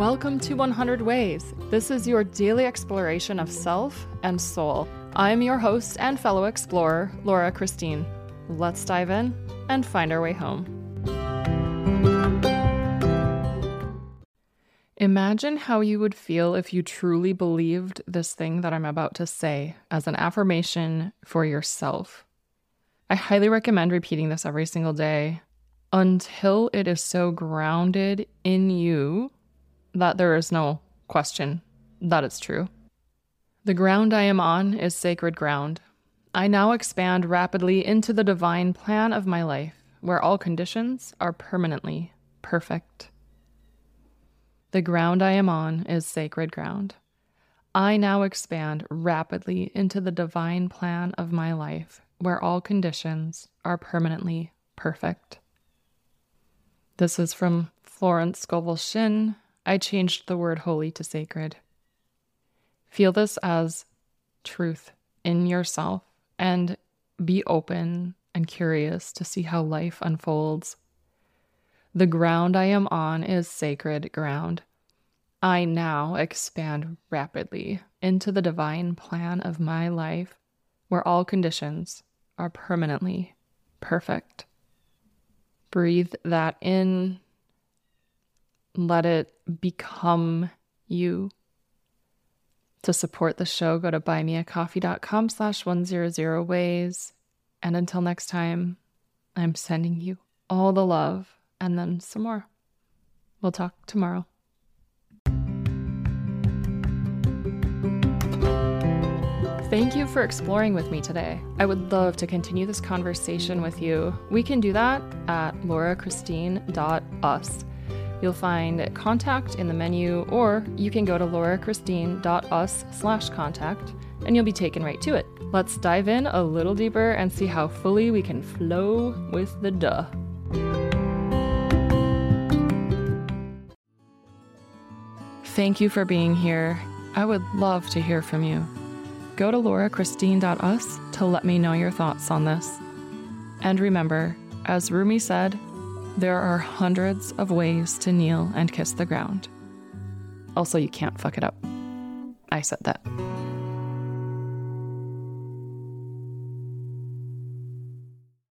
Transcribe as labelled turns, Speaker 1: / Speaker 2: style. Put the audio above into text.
Speaker 1: Welcome to 100 Ways. This is your daily exploration of self and soul. I'm your host and fellow explorer, Laura Christine. Let's dive in and find our way home. Imagine how you would feel if you truly believed this thing that I'm about to say as an affirmation for yourself. I highly recommend repeating this every single day until it is so grounded in you that there is no question that it's true. The ground I am on is sacred ground. I now expand rapidly into the divine plan of my life, where all conditions are permanently perfect. The ground I am on is sacred ground. I now expand rapidly into the divine plan of my life, where all conditions are permanently perfect. This is from Florence Scovel Shinn, I changed the word holy to sacred. Feel this as truth in yourself and be open and curious to see how life unfolds. The ground I am on is sacred ground. I now expand rapidly into the divine plan of my life where all conditions are permanently perfect. Breathe that in let it become you. To support the show, go to buymeacoffee.com slash 100 ways. And until next time, I'm sending you all the love and then some more. We'll talk tomorrow. Thank you for exploring with me today. I would love to continue this conversation with you. We can do that at laurachristine.us. You'll find contact in the menu, or you can go to laurachristine.us slash contact and you'll be taken right to it. Let's dive in a little deeper and see how fully we can flow with the duh. Thank you for being here. I would love to hear from you. Go to laurachristine.us to let me know your thoughts on this. And remember, as Rumi said, there are hundreds of ways to kneel and kiss the ground. Also, you can't fuck it up. I said that.